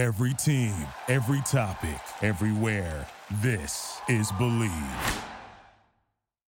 Every team, every topic, everywhere. This is Bleav.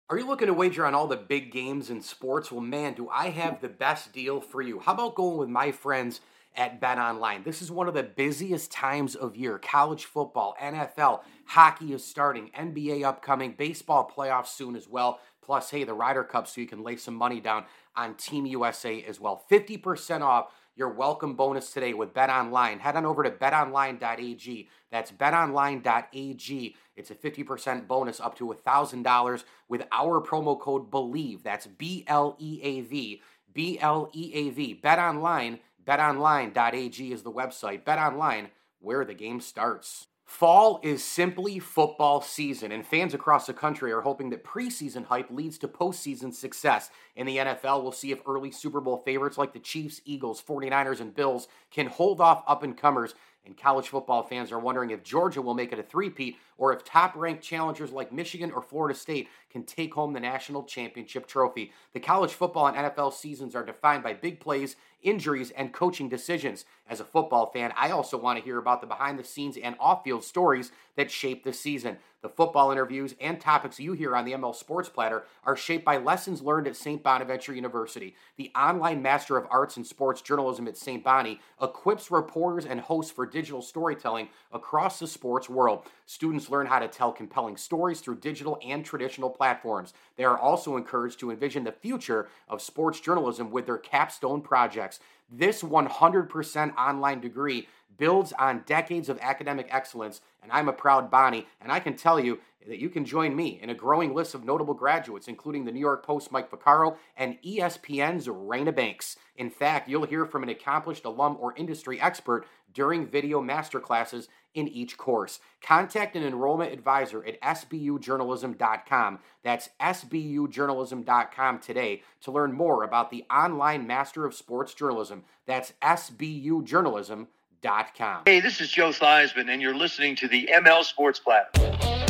Are you looking to wager on all the big games in sports? Well, man, do I have the best deal for you. How about going with my friends at Bet Online? This is one of the busiest times of year. College football, NFL, hockey is starting, NBA upcoming, baseball playoffs soon as well. Plus, hey, the Ryder Cup, so you can lay some money down on Team USA as well. 50% off your welcome bonus today with Bet Online. Head on over to betonline.ag. That's betonline.ag. It's a 50% bonus up to $1,000 with our promo code BLEAV. That's B L E A V. B L E A V. Bet Online. BetOnline.ag is the website. Bet Online, where the game starts. Fall is simply football season, and fans across the country are hoping that preseason hype leads to postseason success. In the NFL, we'll see if early Super Bowl favorites like the Chiefs, Eagles, 49ers, and Bills can hold off up and comers and college football fans are wondering if Georgia will make it a three-peat or if top-ranked challengers like Michigan or Florida State can take home the national championship trophy. The college football and NFL seasons are defined by big plays, injuries, and coaching decisions. As a football fan, I also want to hear about the behind-the-scenes and off-field stories that shape the season. The football interviews and topics you hear on the ML Sports Platter are shaped by lessons learned at St. Bonaventure University. The online Master of Arts in Sports Journalism at St. Bonnie equips reporters and hosts for digital storytelling across the sports world. Students learn how to tell compelling stories through digital and traditional platforms. They are also encouraged to envision the future of sports journalism with their capstone projects. This 100% online degree builds on decades of academic excellence, and I'm a proud Bonnie, and I can tell you that you can join me in a growing list of notable graduates, including the New York Post Mike Vaccaro and ESPN's Raina Banks. In fact, you'll hear from an accomplished alum or industry expert during video masterclasses in each course. Contact an enrollment advisor at sbujournalism.com. That's sbujournalism.com today to learn more about the online Master of Sports Journalism. That's sbujournalism.com. Hey, this is Joe Theismann, and you're listening to the ML Sports Platter.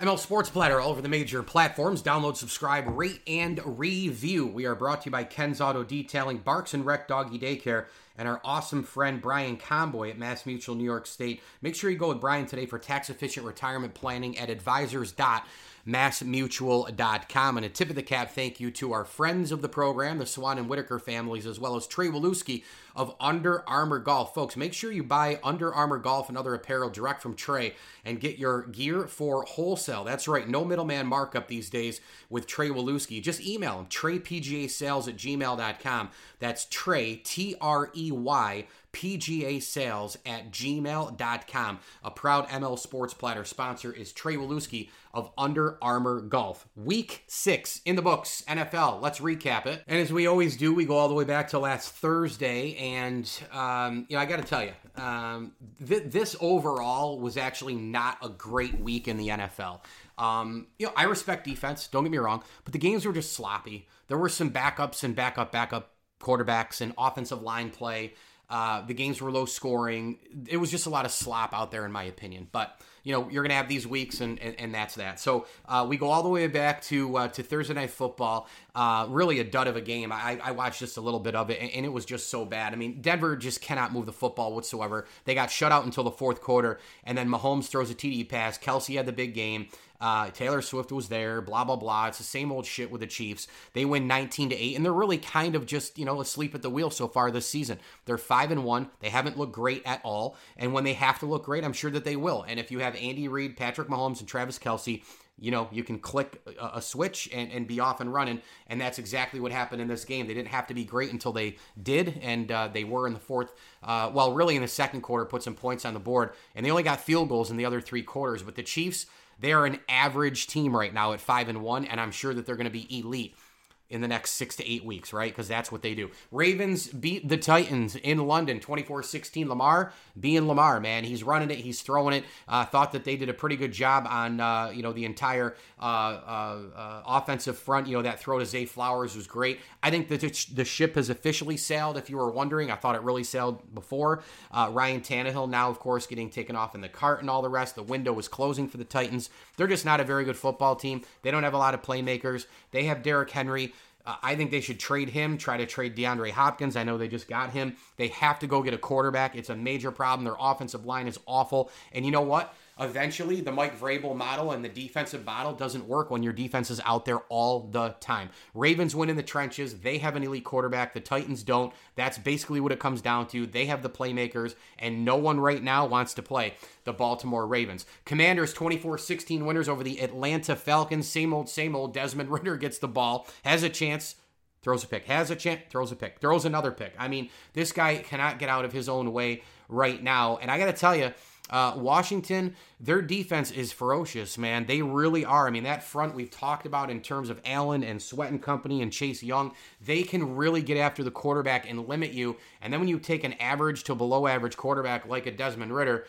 ML Sports Platter all over the major platforms. Download, subscribe, rate, and review. We are brought to you by Ken's Auto Detailing, Barks and Rec Doggy Daycare, and our awesome friend Brian Comboy at Mass Mutual New York State. Make sure you go with Brian today for tax efficient retirement planning at advisors massmutual.com. And a tip of the cap thank you to our friends of the program, the Swan and Whitaker families, as well as Trey Waluski of Under Armour Golf. Folks, make sure you buy Under Armour Golf and other apparel direct from Trey and get your gear for wholesale. That's right, no middleman markup these days with Trey Waluski. Just email him, treypgasales at gmail.com. That's Trey, T R E Y, PGA sales at gmail.com. A proud ML Sports Platter sponsor is Trey Waluski of Under Armour Golf. Week six in the books, NFL. Let's recap it. And as we always do, we go all the way back to last Thursday. And, um, you know, I got to tell you, um, th- this overall was actually not a great week in the NFL. Um, you know, I respect defense, don't get me wrong, but the games were just sloppy. There were some backups and backup, backup quarterbacks and offensive line play uh, the games were low scoring. It was just a lot of slop out there, in my opinion. But you know, you're going to have these weeks, and, and, and that's that. So uh, we go all the way back to uh, to Thursday night football. Uh, really a dud of a game. I, I watched just a little bit of it, and, and, it was just so bad. I mean, Denver just cannot move the football whatsoever. They got shut out until the fourth quarter, and then Mahomes throws a TD pass. Kelce had the big game. Uh, Taylor Swift was there, blah blah blah. It's the same old shit with the Chiefs. They win 19 to 8 and they're really kind of just, you know, asleep at the wheel so far this season. They're 5 and 1. They haven't looked great at all, and when they have to look great, I'm sure that they will. And if you have Andy Reid, Patrick Mahomes and Travis Kelce, you know, you can click a, switch and, and, be off and running. And that's exactly what happened in this game. They didn't have to be great until they did, and uh, they were in the fourth. Uh, well, really in the second quarter, put some points on the board, and they only got field goals in the other three quarters. But the Chiefs, they are an average team right now at five and one, and I'm sure that they're going to be elite in the next six to eight weeks, right? Because that's what they do. Ravens beat the Titans in London 24 16. Lamar being Lamar, man. He's running it, he's throwing it. Uh, thought that they did a pretty good job on, uh, you know, the entire uh, uh, offensive front. You know, that throw to Zay Flowers was great. I think that the ship has officially sailed, if you were wondering. I thought it really sailed before. Uh, Ryan Tannehill now, of course, getting taken off in the cart and all the rest. The window is closing for the Titans. They're just not a very good football team. They don't have a lot of playmakers. They have Derrick Henry. Uh, I think they should trade him, try to trade DeAndre Hopkins. I know they just got him. They have to go get a quarterback. It's a major problem. Their offensive line is awful. And you know what? Eventually, the Mike Vrabel model and the defensive model doesn't work when your defense is out there all the time. Ravens win in the trenches. They have an elite quarterback. The Titans don't. That's basically what it comes down to. They have the playmakers, and no one right now wants to play the Baltimore Ravens. Commanders 24 16 winners over the Atlanta Falcons. Same old, same old. Desmond Ridder gets the ball, has a chance throws a pick, has a chance, throws a pick, throws another pick. I mean, this guy cannot get out of his own way right now. And I got to tell you, uh, Washington, their defense is ferocious, man. They really are. I mean, that front we've talked about in terms of Allen and Sweat and Company and Chase Young, they can really get after the quarterback and limit you. And then when you take an average to below average quarterback like a Desmond Ridder,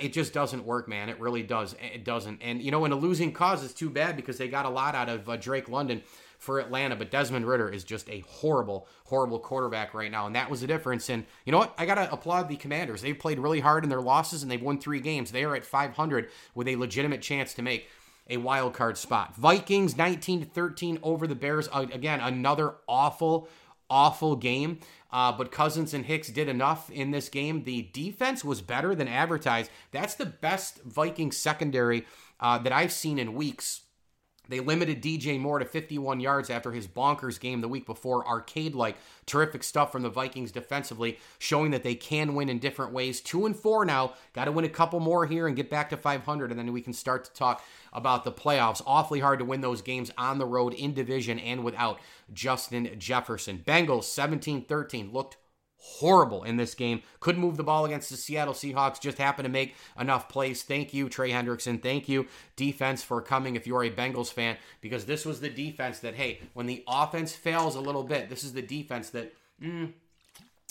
it just doesn't work, man. It really does. It doesn't. And, you know, in a losing cause, it's too bad because they got a lot out of uh, Drake London for Atlanta, but Desmond Ridder is just a horrible, horrible quarterback right now, and that was the difference. And you know what? I gotta applaud the Commanders. They've played really hard in their losses, and they've won three games. They are at 500 with a legitimate chance to make a wild card spot. Vikings 19 to 13 over the Bears. Again, another awful, awful game. Uh, but Cousins and Hicks did enough in this game. The defense was better than advertised. That's the best Vikings secondary uh, that I've seen in weeks they limited DJ Moore to 51 yards after his bonkers game the week before. Arcade like terrific stuff from the Vikings defensively, showing that they can win in different ways. Two and four now. Got to win a couple more here and get back to 500, and then we can start to talk about the playoffs. Awfully hard to win those games on the road in division and without Justin Jefferson. Bengals 17 13 looked horrible in this game. Couldn't move the ball against the Seattle Seahawks. Just happened to make enough plays. Thank you, Trey Hendrickson. Thank you, defense, for coming if you're a Bengals fan, because this was the defense that, hey, when the offense fails a little bit, this is the defense that, mm,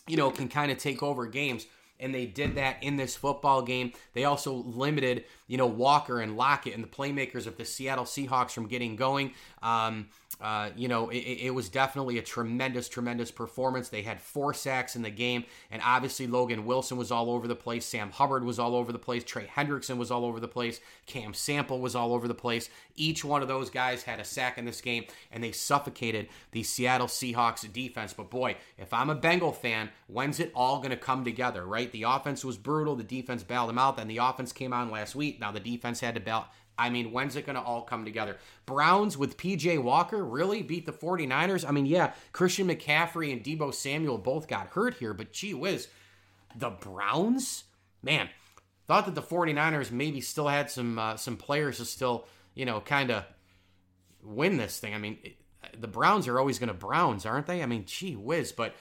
you know, can kind of take over games and they did that in this football game. They also limited, you know, Walker and Lockett and the playmakers of the Seattle Seahawks from getting going. Um, uh, you know, it, it, was definitely a tremendous, tremendous performance. They had four sacks in the game, and obviously Logan Wilson was all over the place. Sam Hubbard was all over the place. Trey Hendrickson was all over the place. Cam Sample was all over the place. Each one of those guys had a sack in this game, and they suffocated the Seattle Seahawks defense. But boy, if I'm a Bengal fan, when's it all going to come together, right? The offense was brutal. The defense bailed them out. Then the offense came on last week. Now the defense had to bail I mean, when's it going to all come together? Browns with PJ Walker really beat the 49ers? I mean, yeah, Christian McCaffrey and Deebo Samuel both got hurt here, but gee whiz, the Browns? Man, thought that the 49ers maybe still had some uh, some players to still, you know, kind of win this thing. I mean, it, the Browns are always going to Browns, aren't they? I mean, gee whiz, but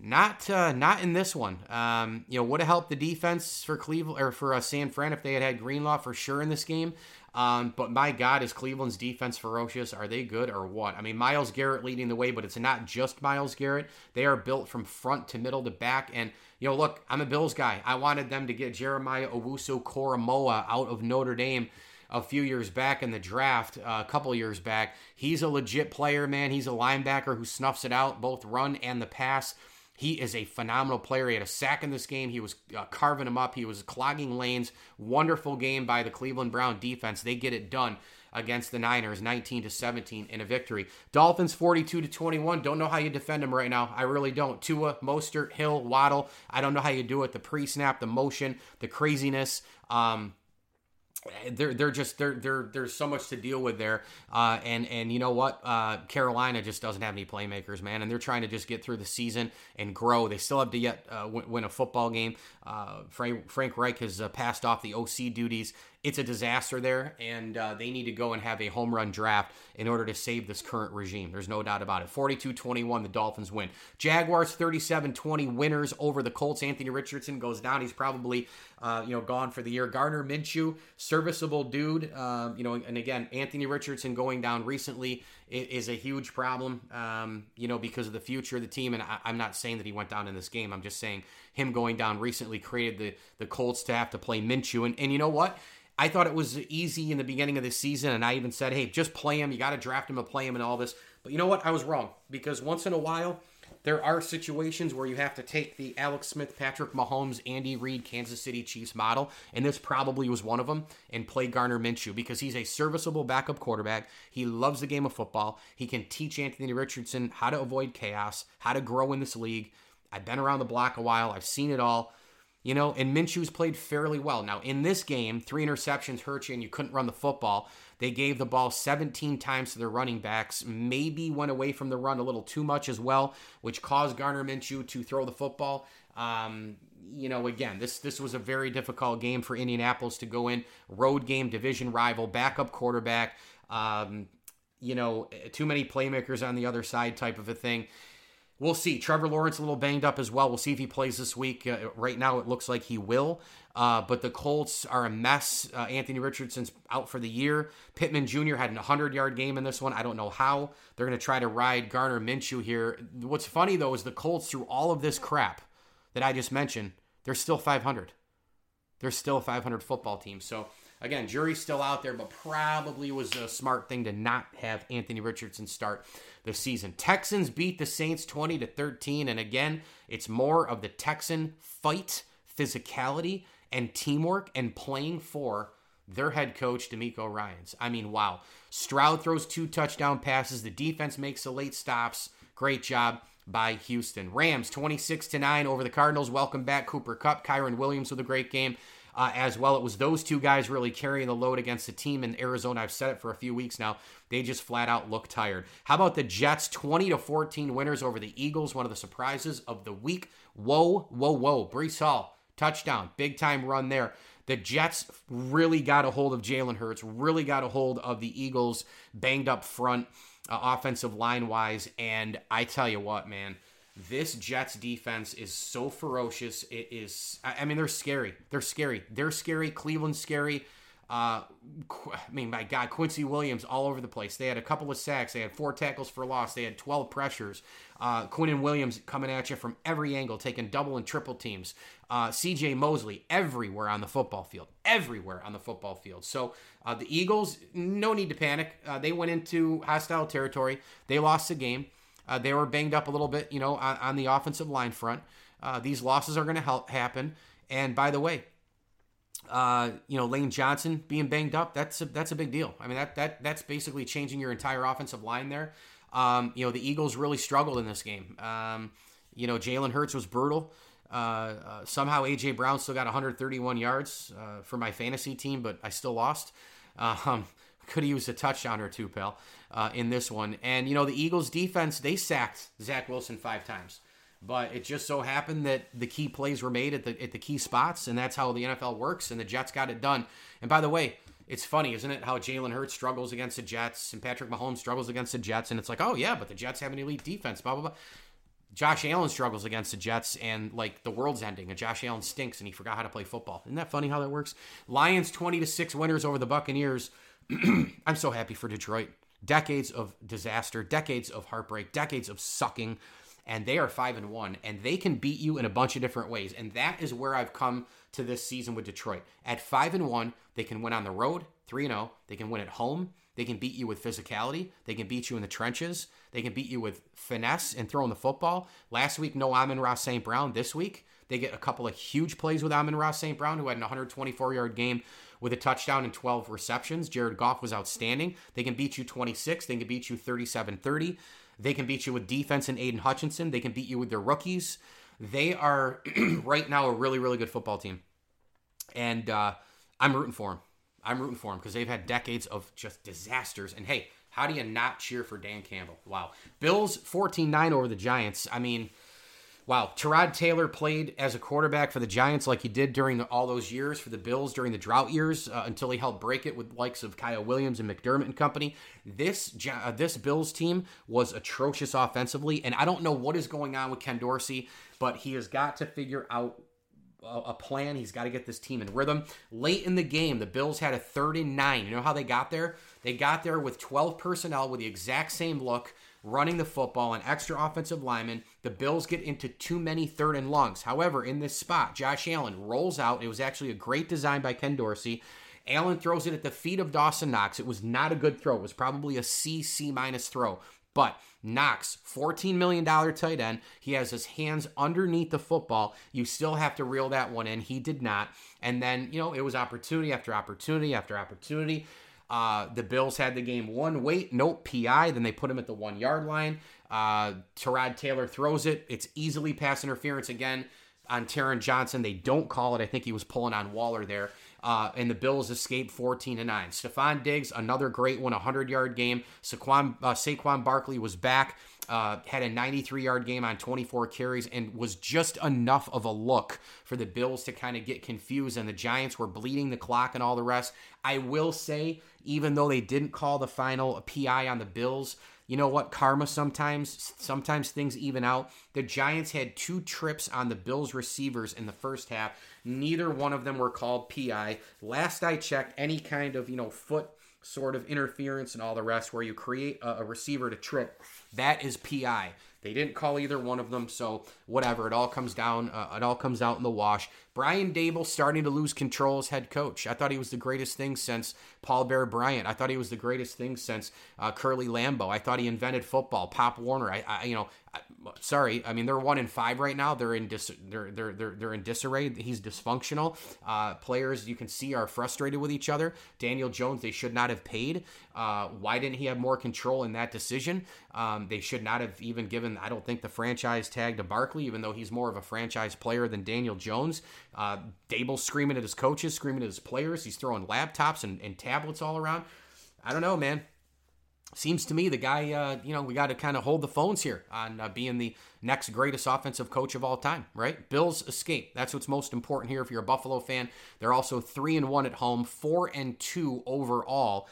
not uh, not in this one. Um, you know, would have helped the defense for Cleveland or for uh, San Fran if they had had Greenlaw for sure in this game. Um, but my God, is Cleveland's defense ferocious? Are they good or what? I mean, Myles Garrett leading the way, but it's not just Myles Garrett. They are built from front to middle to back. And, you know, look, I'm a Bills guy. I wanted them to get Jeremiah Owusu Koramoah out of Notre Dame a few years back in the draft, uh, a couple years back. He's a legit player, man. He's a linebacker who snuffs it out, both run and the pass. He is a phenomenal player. He had a sack in this game. He was uh, carving him up. He was clogging lanes. Wonderful game by the Cleveland Brown defense. They get it done against the Niners, 19 to 17 in a victory. Dolphins 42 to 21. Don't know how you defend them right now. I really don't. Tua, Mostert, Hill, Waddle. I don't know how you do it. The pre-snap, the motion, the craziness. Um, they're they're just they're, they're there's so much to deal with there. Uh, and and you know what? Uh, Carolina just doesn't have any playmakers man. And they're trying to just get through the season and grow. They still have to yet uh, win, win, a football game. Uh, Frank, Frank Reich has uh, passed off the OC duties it's a disaster there, and uh, they need to go and have a home run draft in order to save this current regime. There's no doubt about it. 42 21, the Dolphins win. Jaguars 37 20 winners over the Colts. Anthony Richardson goes down. He's probably uh, you know gone for the year. Gardner Minshew, serviceable dude. Uh, you know, and again, Anthony Richardson going down recently is a huge problem, um, you know, because of the future of the team. And I, am not saying that he went down in this game. I'm just saying him going down recently created the, the Colts to have to play Minshew. And, and you know what? I thought it was easy in the beginning of the season, and I even said, hey, just play him. You got to draft him and play him and all this. But you know what? I was wrong because once in a while, there are situations where you have to take the Alex Smith, Patrick Mahomes, Andy Reid, Kansas City Chiefs model, and this probably was one of them, and play Gardner Minshew because he's a serviceable backup quarterback. He loves the game of football. He can teach Anthony Richardson how to avoid chaos, how to grow in this league. I've been around the block a while, I've seen it all. You know, and Minshew's played fairly well. Now, in this game, three interceptions hurt you and you couldn't run the football. They gave the ball 17 times to their running backs, maybe went away from the run a little too much as well, which caused Gardner Minshew to throw the football. Um, you know, again, this this was a very difficult game for Indianapolis to go in. Road game, division rival, backup quarterback. Um, you know, too many playmakers on the other side, type of a thing. We'll see. Trevor Lawrence a little banged up as well. We'll see if he plays this week. Uh, right now, it looks like he will. Uh, but the Colts are a mess. Uh, Anthony Richardson's out for the year. Pittman Jr. had a 100 yard game in this one. I don't know how. They're going to try to ride Gardner Minshew here. What's funny, though, is the Colts, through all of this crap that I just mentioned, they're still 500. They're still a 500 football team. So, again, jury's still out there, but probably was a smart thing to not have Anthony Richardson start the season. Texans beat the Saints 20 to 13. And again, it's more of the Texan fight, physicality and teamwork and playing for their head coach, DeMeco Ryans. I mean, wow. Stroud throws two touchdown passes. The defense makes the late stops. Great job by Houston. Rams 26 to 9 over the Cardinals. Welcome back, Cooper Kupp, Kyren Williams with a great game. Uh, as well. It was those two guys really carrying the load against the team in Arizona. I've said it for a few weeks now. They just flat out look tired. How about the Jets 20 to 14 winners over the Eagles? One of the surprises of the week. Whoa, whoa, whoa. Breece Hall touchdown, big time run there. The Jets really got a hold of Jalen Hurts, really got a hold of the Eagles' banged up front, uh, offensive line wise. And I tell you what, man, this Jets defense is so ferocious. It is, I mean, they're scary. They're scary. They're scary. Cleveland's scary. Uh, I mean, my God, Quincy Williams all over the place. They had a couple of sacks. They had four tackles for loss. They had 12 pressures. Uh, and Williams coming at you from every angle, taking double and triple teams. Uh, CJ Mosley everywhere on the football field, everywhere on the football field. So uh, the Eagles, no need to panic. Uh, they went into hostile territory. They lost the game. Uh, they were banged up a little bit, you know, on, on the offensive line front. Uh, these losses are going to happen. And by the way, uh, you know, Lane Johnson being banged up, that's a, that's a big deal. I mean, that that that's basically changing your entire offensive line there. Um, you know, the Eagles really struggled in this game. Um, you know, Jalen Hurts was brutal. Uh, uh, somehow AJ Brown still got 131 yards uh, for my fantasy team, but I still lost. Um, could have used a touchdown or two, pal, uh, in this one. And you know, the Eagles' defense they sacked Zach Wilson five times. But it just so happened that the key plays were made at the at the key spots, and that's how the NFL works. And the Jets got it done. And by the way, it's funny, isn't it, how Jalen Hurts struggles against the Jets and Patrick Mahomes struggles against the Jets, and it's like, oh yeah, but the Jets have an elite defense, blah blah blah. Josh Allen struggles against the Jets, and like the world's ending, and Josh Allen stinks, and he forgot how to play football. Isn't that funny how that works? Lions twenty to six winners over the Buccaneers. I'm so happy for Detroit. Decades of disaster, decades of heartbreak, decades of sucking and they are five and one, and they can beat you in a bunch of different ways. And that is where I've come to this season with Detroit. At five and one, they can win on the road, three and zero. Oh. They can win at home. They can beat you with physicality. They can beat you in the trenches. They can beat you with finesse and throwing the football. Last week, no Amon-Ra St. Brown. This week, they get a couple of huge plays with Amon-Ra St. Brown, who had an 124 yard game with a touchdown and 12 receptions. Jared Goff was outstanding. They can beat you 26. They can beat you 37 30. They can beat you with defense and Aidan Hutchinson. They can beat you with their rookies. They are right now a really, really good football team. And uh, I'm rooting for them. I'm rooting for them because they've had decades of just disasters. And hey, how do you not cheer for Dan Campbell? Wow. Bills 14 9 over the Giants. I mean, Wow, Tyrod Taylor played as a quarterback for the Giants like he did during the, all those years for the Bills during the drought years uh, until he helped break it with likes of Kyle Williams and McDermott and company. This uh, this Bills team was atrocious offensively, and I don't know what is going on with Ken Dorsey, but he has got to figure out a plan. He's got to get this team in rhythm. Late in the game, the Bills had a third and nine. You know how they got there? They got there with 12 personnel with the exact same look running the football, and extra offensive linemen. The Bills get into too many third and longs. However, in this spot, Josh Allen rolls out. It was actually a great design by Ken Dorsey. Allen throws it at the feet of Dawson Knox. It was not a good throw. It was probably a C, C minus throw. But Knox, $14 million tight end. He has his hands underneath the football. You still have to reel that one in. He did not. And then, you know, it was opportunity after opportunity after opportunity. Uh, the Bills had the game one wait, nope, PI. Then they put him at the one yard line. Uh, Tyrod Taylor throws it. It's easily pass interference again on Taron Johnson. They don't call it. I think he was pulling on Waller there. Uh, and the Bills escape 14 to 9. Stefon Diggs, another great one, 100 yard game. Saquon, uh, Saquon Barkley was back, uh, had a 93 yard game on 24 carries, and was just enough of a look for the Bills to kind of get confused. And the Giants were bleeding the clock and all the rest. I will say, even though they didn't call the final PI on the Bills, you know what karma sometimes sometimes things even out the giants had two trips on the bills receivers in the first half neither one of them were called pi last i checked any kind of you know foot sort of interference and all the rest where you create a, a receiver to trip that is pi they didn't call either one of them, so whatever. It all comes down. Uh, it all comes out in the wash. Brian Daboll starting to lose control as head coach. I thought he was the greatest thing since Paul Bear Bryant. I thought he was the greatest thing since uh, Curly Lambeau. I thought he invented football. Pop Warner. I, I you know, sorry. I mean, they're one in five right now. They're in dis- they're, they're they're they're in disarray. He's dysfunctional. Uh, players you can see are frustrated with each other. Daniel Jones, they should not have paid. Uh, why didn't he have more control in that decision? Um, they should not have even given. I don't think the franchise tag to Barkley, even though he's more of a franchise player than Daniel Jones. Uh, Daboll screaming at his coaches, screaming at his players. He's throwing laptops and, and tablets all around. I don't know, man seems to me the guy, uh, you know, we got to kind of hold the phones here on uh, being the next greatest offensive coach of all time, right? Bills escape. That's what's most important here. If you're a Buffalo fan, they're also three and one at home, four and two overall.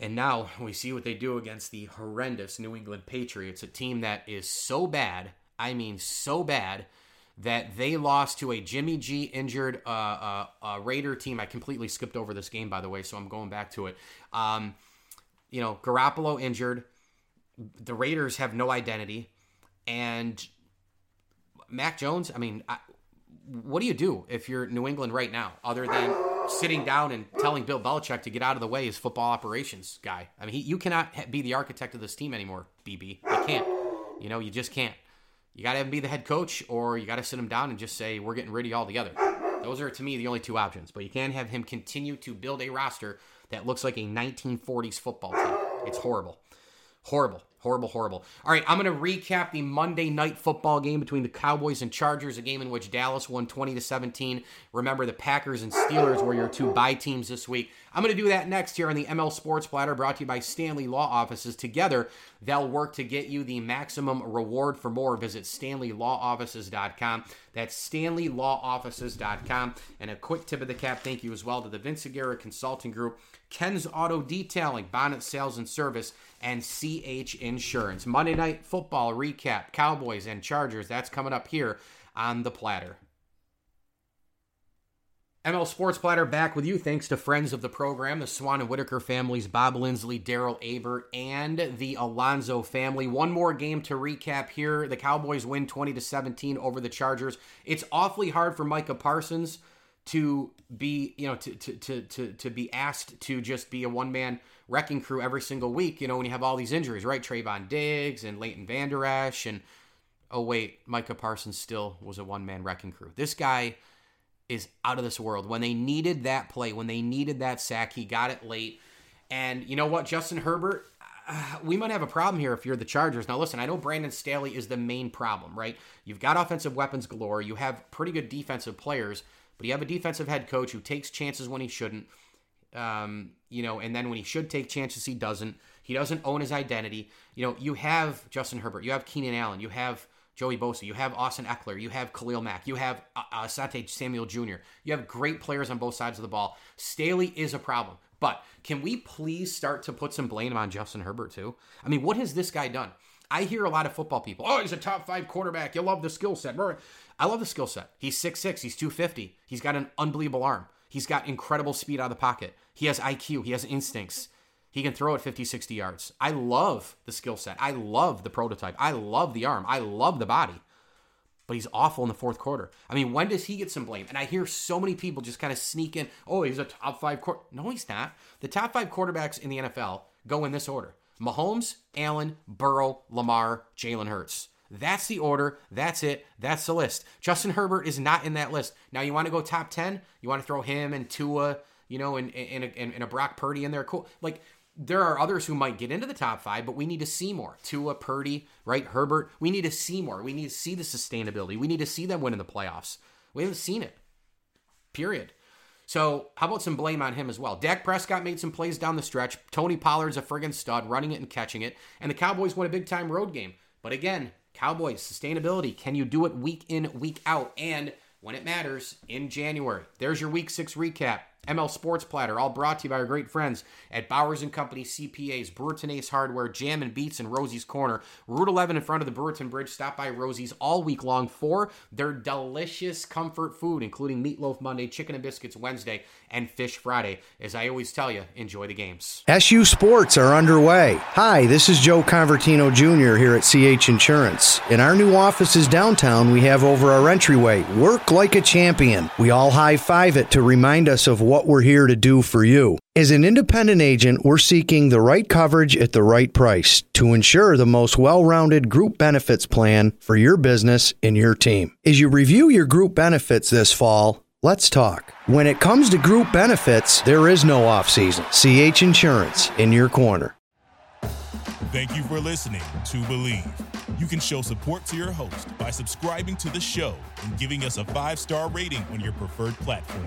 And now we see what they do against the horrendous New England Patriots, a team that is so bad. I mean, so bad that they lost to a Jimmy G injured uh, uh, uh Raider team. I completely skipped over this game, by the way, so I'm going back to it. Um, you know, Garoppolo injured. The Raiders have no identity. And Mac Jones, I mean, I, what do you do if you're New England right now, other than sitting down and telling Bill Belichick to get out of the way as football operations guy? I mean, he, you cannot be the architect of this team anymore, BB. You can't. You know, you just can't. You got to have him be the head coach, or you got to sit him down and just say, we're getting rid of you altogether. Those are, to me, the only two options. But you can't have him continue to build a roster that looks like a 1940s football team. It's horrible. Horrible. Horrible, horrible. All right, I'm going to recap the Monday night football game between the Cowboys and Chargers, a game in which Dallas won 20 to 17. Remember, the Packers and Steelers were your two bye teams this week. I'm going to do that next here on the ML Sports Platter, brought to you by Stanley Law Offices. Together, they'll work to get you the maximum reward. For more, visit StanleyLawOffices.com. That's StanleyLawOffices.com. And a quick tip of the cap thank you as well to the Vince Aguirre Consulting Group, Ken's Auto Detailing, Bonnet Sales and Service, and CH Insurance. Monday Night Football recap, Cowboys and Chargers. That's coming up here on the platter. ML Sports Platter back with you thanks to friends of the program, the Swan and Whitaker families, Bob Lindsley, Daryl Aber, and the Alonzo family. One more game to recap here. The Cowboys win 20 to 17 over the Chargers. It's awfully hard for Micah Parsons to be, you know, to to to to, to be asked to just be a one man wrecking crew every single week, you know, when you have all these injuries, right? Trevon Diggs and Leighton Vander Esch and oh wait, Micah Parsons still was a one man wrecking crew. This guy is out of this world. When they needed that play, when they needed that sack, he got it late. And you know what, Justin Herbert, uh, we might have a problem here if you're the Chargers. Now, listen, I know Brandon Staley is the main problem, right? You've got offensive weapons galore. You have pretty good defensive players, but you have a defensive head coach who takes chances when he shouldn't. Um, you know, and then when he should take chances, he doesn't. He doesn't own his identity. You know, you have Justin Herbert, you have Keenan Allen, you have Joey Bosa, you have Austin Ekeler, you have Khalil Mack, you have uh, uh, Asante Samuel Jr. You have great players on both sides of the ball. Staley is a problem. But can we please start to put some blame on Justin Herbert too? I mean, what has this guy done? I hear a lot of football people, oh, he's a top five quarterback. You love the skill set. I love the skill set. He's 6'6, he's 250. He's got an unbelievable arm. He's got incredible speed out of the pocket. He has IQ, he has instincts. He can throw it 50, 60 yards. I love the skill set. I love the prototype. I love the arm. I love the body. But he's awful in the fourth quarter. I mean, when does he get some blame? And I hear so many people just kind of sneak in, oh, he's a top five quarter. No, he's not. The top five quarterbacks in the NFL go in this order Mahomes, Allen, Burrow, Lamar, Jalen Hurts. That's the order. That's it. That's the list. Justin Herbert is not in that list. Now, you want to go top 10? You want to throw him and Tua, you know, and, and, and, and a Brock Purdy in there? Cool. Like, there are others who might get into the top five, but we need to see more. Tua, Purdy, right? Herbert. We need to see more. We need to see the sustainability. We need to see them win in the playoffs. We haven't seen it. Period. So, how about some blame on him as well? Dak Prescott made some plays down the stretch. Tony Pollard's a friggin' stud, running it and catching it. And the Cowboys won a big time road game. But again, Cowboys, sustainability. Can you do it week in, week out? And when it matters in January. There's your week six recap. ML Sports Platter, all brought to you by our great friends at Bowers and Company CPAs, Brewerton Ace Hardware, Jam and Beats, and Rosie's Corner. Route 11 in front of the Brewerton Bridge. Stop by Rosie's all week long for their delicious comfort food, including Meatloaf Monday, Chicken and Biscuits Wednesday, and Fish Friday. As I always tell you, enjoy the games. SU Sports are underway. Hi, this is Joe Convertino Jr. here at CH Insurance. In our new offices downtown, we have over our entryway, Work Like a Champion. We all high five it to remind us of what we're here to do for you. As an independent agent, we're seeking the right coverage at the right price to ensure the most well rounded group benefits plan for your business and your team. As you review your group benefits this fall, let's talk. When it comes to group benefits, there is no off season. CH Insurance in your corner. Thank you for listening to Bleav. You can show support to your host by subscribing to the show and giving us a five star rating on your preferred platform.